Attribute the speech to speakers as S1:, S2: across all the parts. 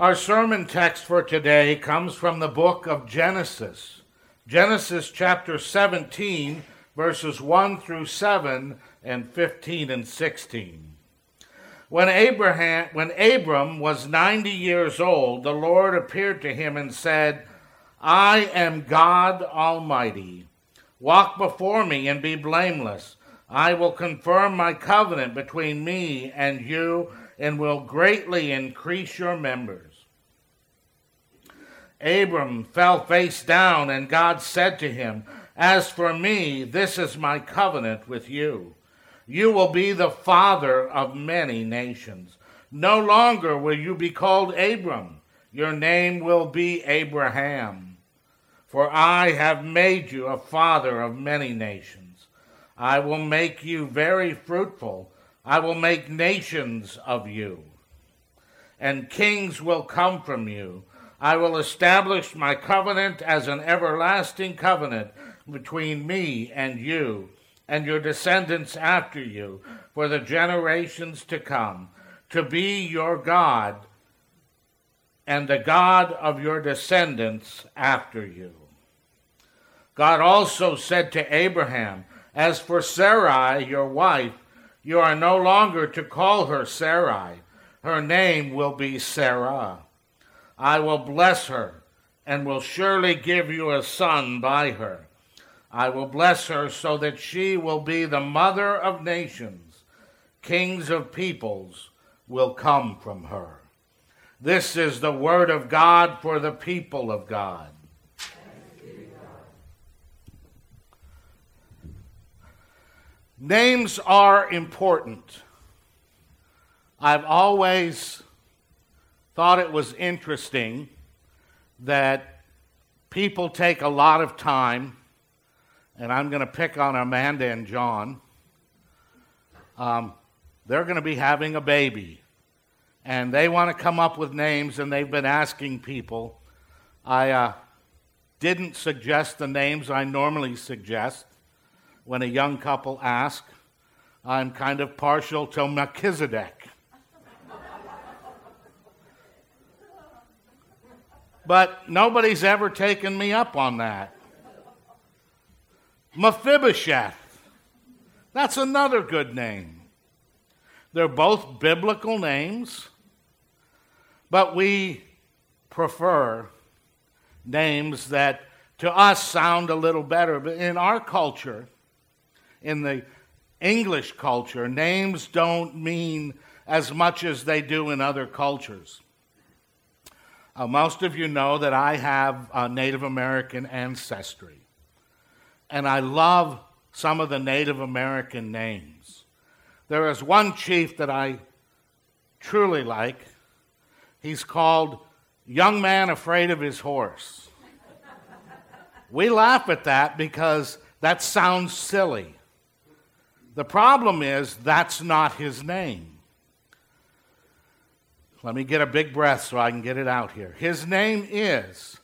S1: Our sermon text for today comes from the book of Genesis. Genesis chapter 17, verses 1 through 7 and 15 and 16. When Abraham when Abram was 90 years old, the Lord appeared to him and said, I am God Almighty. Walk before me and be blameless. I will confirm my covenant between me and you and will greatly increase your members. Abram fell face down, and God said to him, As for me, this is my covenant with you. You will be the father of many nations. No longer will you be called Abram. Your name will be Abraham. For I have made you a father of many nations. I will make you very fruitful. I will make nations of you. And kings will come from you. I will establish my covenant as an everlasting covenant between me and you and your descendants after you for the generations to come, to be your God and the God of your descendants after you. God also said to Abraham, As for Sarai, your wife, you are no longer to call her Sarai. Her name will be Sarah. I will bless her and will surely give you a son by her. I will bless her so that she will be the mother of nations. Kings of peoples will come from her. This is the word of God for the people of God. Names are important. I've always thought it was interesting that people take a lot of time and I'm going to pick on Amanda and John. Um, they're going to be having a baby, and they want to come up with names, and they've been asking people. I uh, didn't suggest the names I normally suggest when a young couple ask. I'm kind of partial to Melchizedek. but nobody's ever taken me up on that. Mephibosheth. That's another good name. They're both biblical names, but we prefer names that to us sound a little better. But in our culture, in the English culture, names don't mean as much as they do in other cultures. Uh, most of you know that I have Native American ancestry and I love some of the Native American names. There is one chief that I truly like. He's called Young Man Afraid of His Horse. we laugh at that because that sounds silly. The problem is that's not his name. Let me get a big breath so I can get it out here. His name is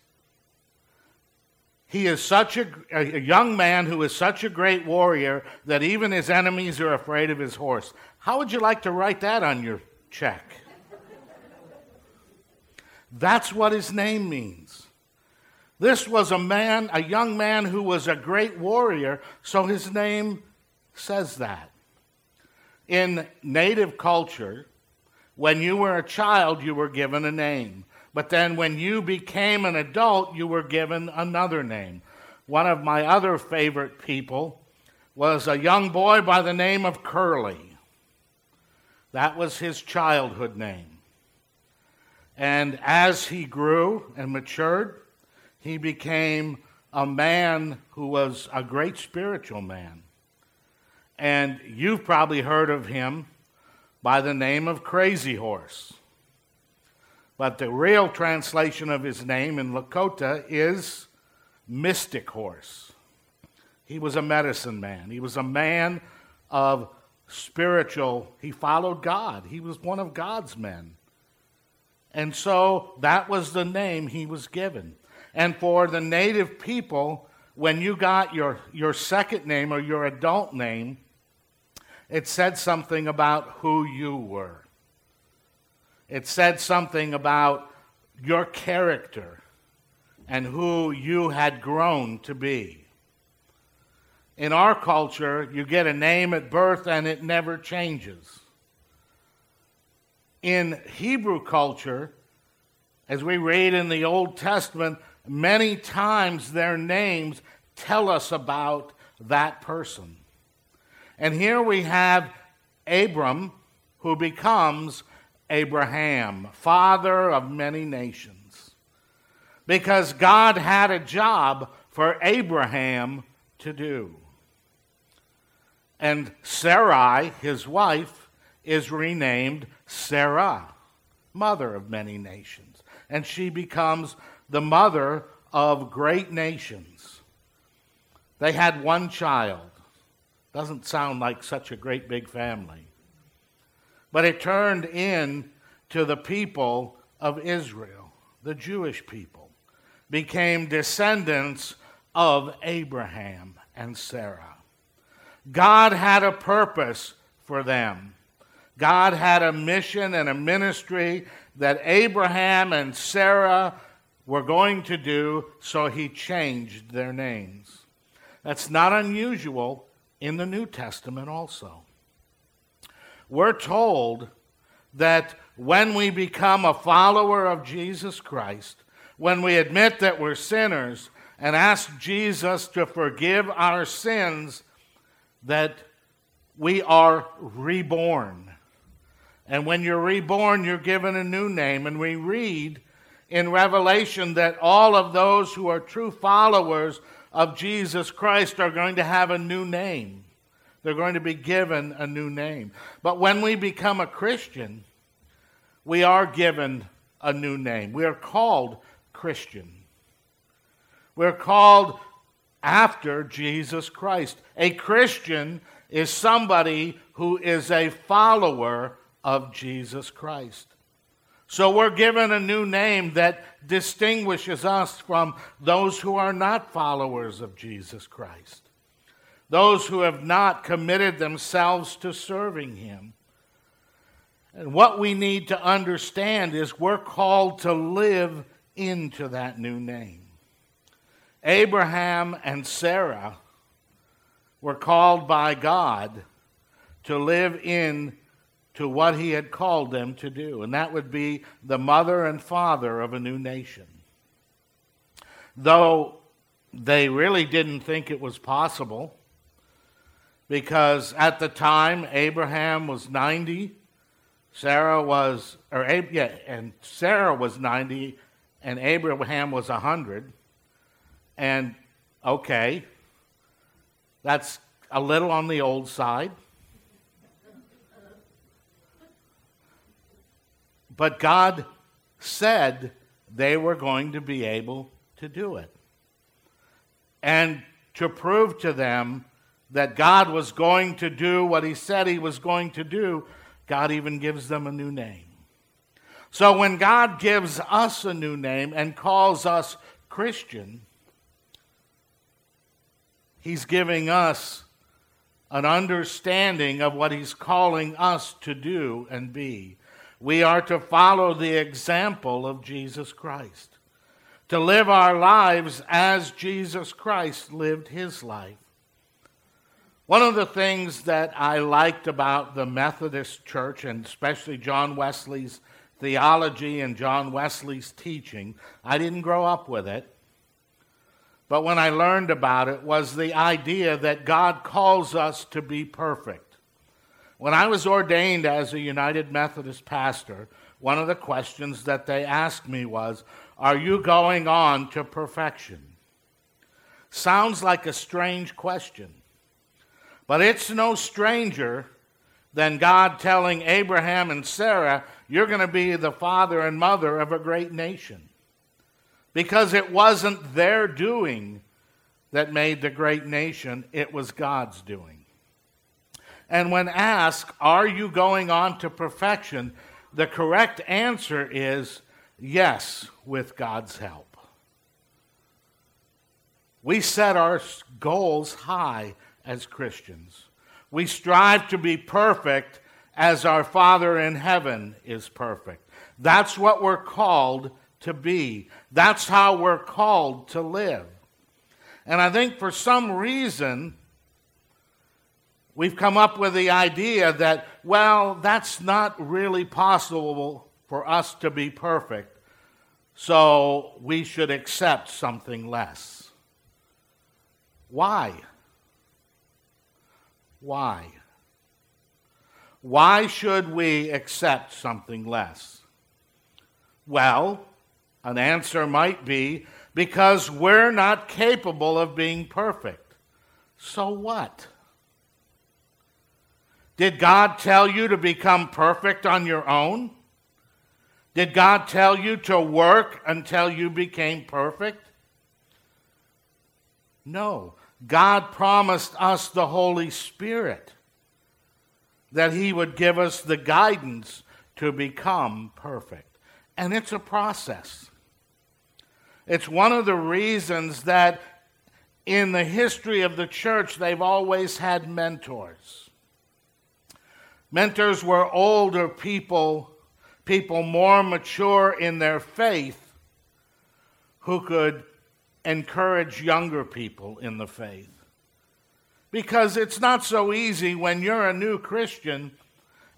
S1: he is such a, a, young man who is such a great warrior that even his enemies are afraid of his horse. How would you like to write that on your check? That's what his name means. This was a man, a young man who was a great warrior, so his name says that. In native culture, when you were a child, you were given a name. But then when you became an adult, you were given another name. One of my other favorite people was a young boy by the name of Curly. That was his childhood name. And as he grew and matured, he became a man who was a great spiritual man. And you've probably heard of him by the name of Crazy Horse. But the real translation of his name in Lakota is mystic horse. He was a medicine man. He was a man of spiritual, he followed God. He was one of God's men. And so that was the name he was given. And for the native people, when you got your, your second name or your adult name, it said something about who you were. It said something about your character and who you had grown to be. In our culture, you get a name at birth and it never changes. In Hebrew culture, as we read in the Old Testament, many times their names tell us about that person. And here we have Abram, who becomes Abraham, father of many nations. Because God had a job for Abraham to do. And Sarai, his wife, is renamed Sarah, mother of many nations. And she becomes the mother of great nations. They had one child. Doesn't sound like such a great big family. But it turned in to the people of Israel, the Jewish people, became descendants of Abraham and Sarah. God had a purpose for them. God had a mission and a ministry that Abraham and Sarah were going to do, so he changed their names. That's not unusual in the New Testament, also. We're told that when we become a follower of Jesus Christ, when we admit that we're sinners and ask Jesus to forgive our sins, that we are reborn. And when you're reborn, you're given a new name. And we read in Revelation that all of those who are true followers of Jesus Christ are going to have a new name. They're going to be given a new name. But when we become a Christian, we are given a new name. We are called Christian. We're called after Jesus Christ. A Christian is somebody who is a follower of Jesus Christ. So we're given a new name that distinguishes us from those who are not followers of Jesus Christ, those who have not committed themselves to serving Him. And what we need to understand is we're called to live into that new name. Abraham and Sarah were called by God to live in to what he had called them to do, and that would be the mother and father of a new nation. Though they really didn't think it was possible, because at the time Abraham was 90, Sarah was, or yeah, and Sarah was 90, and Abraham was 100. And okay, that's a little on the old side. But God said they were going to be able to do it. And to prove to them that God was going to do what He said He was going to do, God even gives them a new name. So when God gives us a new name and calls us Christian, He's giving us an understanding of what He's calling us to do and be. We are to follow the example of Jesus Christ, to live our lives as Jesus Christ lived His life. One of the things that I liked about the Methodist Church, and especially John Wesley's theology and John Wesley's teaching, I didn't grow up with it, but when I learned about it, was the idea that God calls us to be perfect. When I was ordained as a United Methodist pastor, one of the questions that they asked me was, Are you going on to perfection? Sounds like a strange question, but it's no stranger than God telling Abraham and Sarah, You're going to be the father and mother of a great nation because it wasn't their doing that made the great nation, it was God's doing. And when asked, Are you going on to perfection? the correct answer is yes, with God's help. We set our goals high as Christians. We strive to be perfect as our Father in heaven is perfect. That's what we're called to be. That's how we're called to live. And I think for some reason, we've come up with the idea that, well, that's not really possible for us to be perfect, so we should accept something less. Why? Why? Why should we accept something less? Well, an answer might be because we're not capable of being perfect. So what? Did God tell you to become perfect on your own? Did God tell you to work until you became perfect? No. God promised us the Holy Spirit that He would give us the guidance to become perfect. And it's a process. It's one of the reasons that in the history of the church, they've always had mentors. Mentors were older people, people more mature in their faith, who could encourage younger people in the faith. Because it's not so easy when you're a new Christian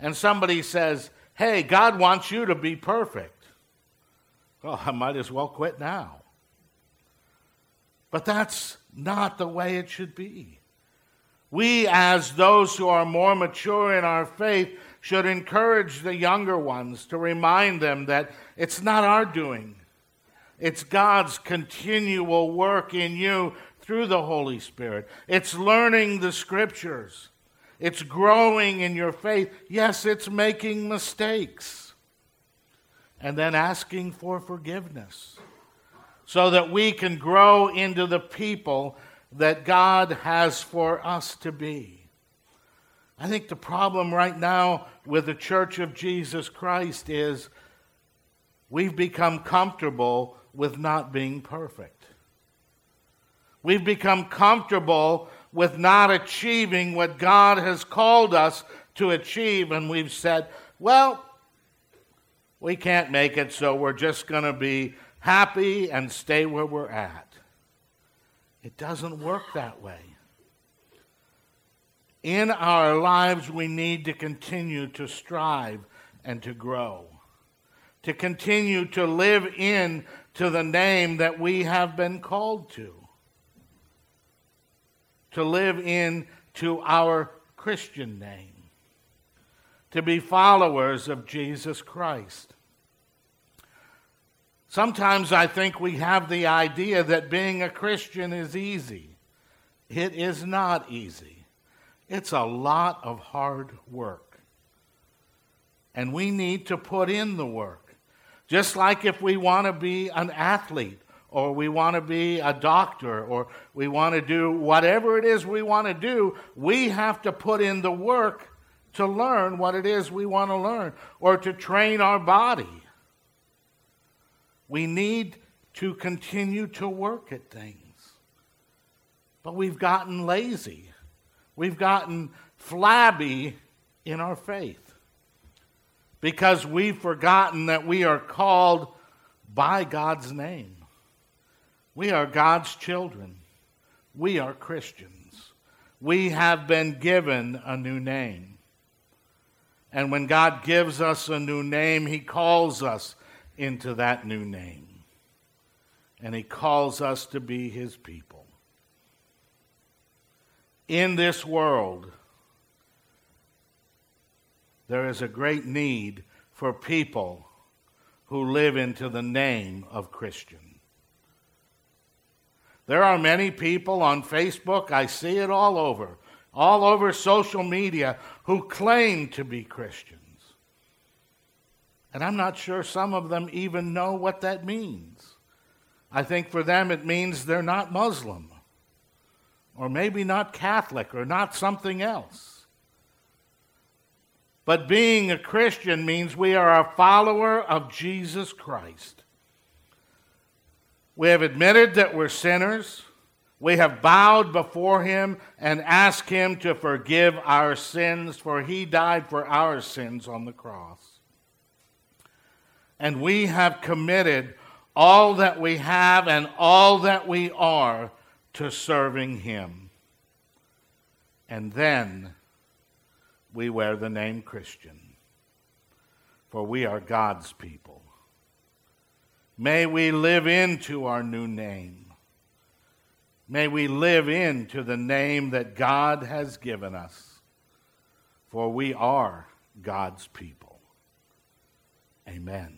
S1: and somebody says, Hey, God wants you to be perfect. Well, I might as well quit now. But that's not the way it should be. We, as those who are more mature in our faith, should encourage the younger ones to remind them that it's not our doing. It's God's continual work in you through the Holy Spirit. It's learning the scriptures. It's growing in your faith. Yes, it's making mistakes. And then asking for forgiveness so that we can grow into the people that God has for us to be. I think the problem right now with the Church of Jesus Christ is we've become comfortable with not being perfect. We've become comfortable with not achieving what God has called us to achieve, and we've said, well, we can't make it, so we're just going to be happy and stay where we're at. It doesn't work that way. In our lives, we need to continue to strive and to grow, to continue to live in to the name that we have been called to to live in to our Christian name, to be followers of Jesus Christ. Sometimes I think we have the idea that being a Christian is easy. It is not easy. It's a lot of hard work. And we need to put in the work. Just like if we want to be an athlete or we want to be a doctor, or we want to do whatever it is we want to do, we have to put in the work to learn what it is we want to learn, or to train our body. We need to continue to work at things. But we've gotten lazy. We've gotten flabby in our faith because we've forgotten that we are called by God's name. We are God's children. We are Christians. We have been given a new name. And when God gives us a new name, He calls us into that new name. And He calls us to be His people. In this world, there is a great need for people who live into the name of Christian. There are many people on Facebook, I see it all over, all over social media, who claim to be Christians. And I'm not sure some of them even know what that means. I think for them it means they're not Muslim, or maybe not Catholic, or not something else. But being a Christian means we are a follower of Jesus Christ. We have admitted that we're sinners. We have bowed before him and asked him to forgive our sins, for he died for our sins on the cross. And we have committed all that we have and all that we are to serving Him. And then we wear the name Christian, for we are God's people. May we live into our new name. May we live into the name that God has given us, for we are God's people. Amen.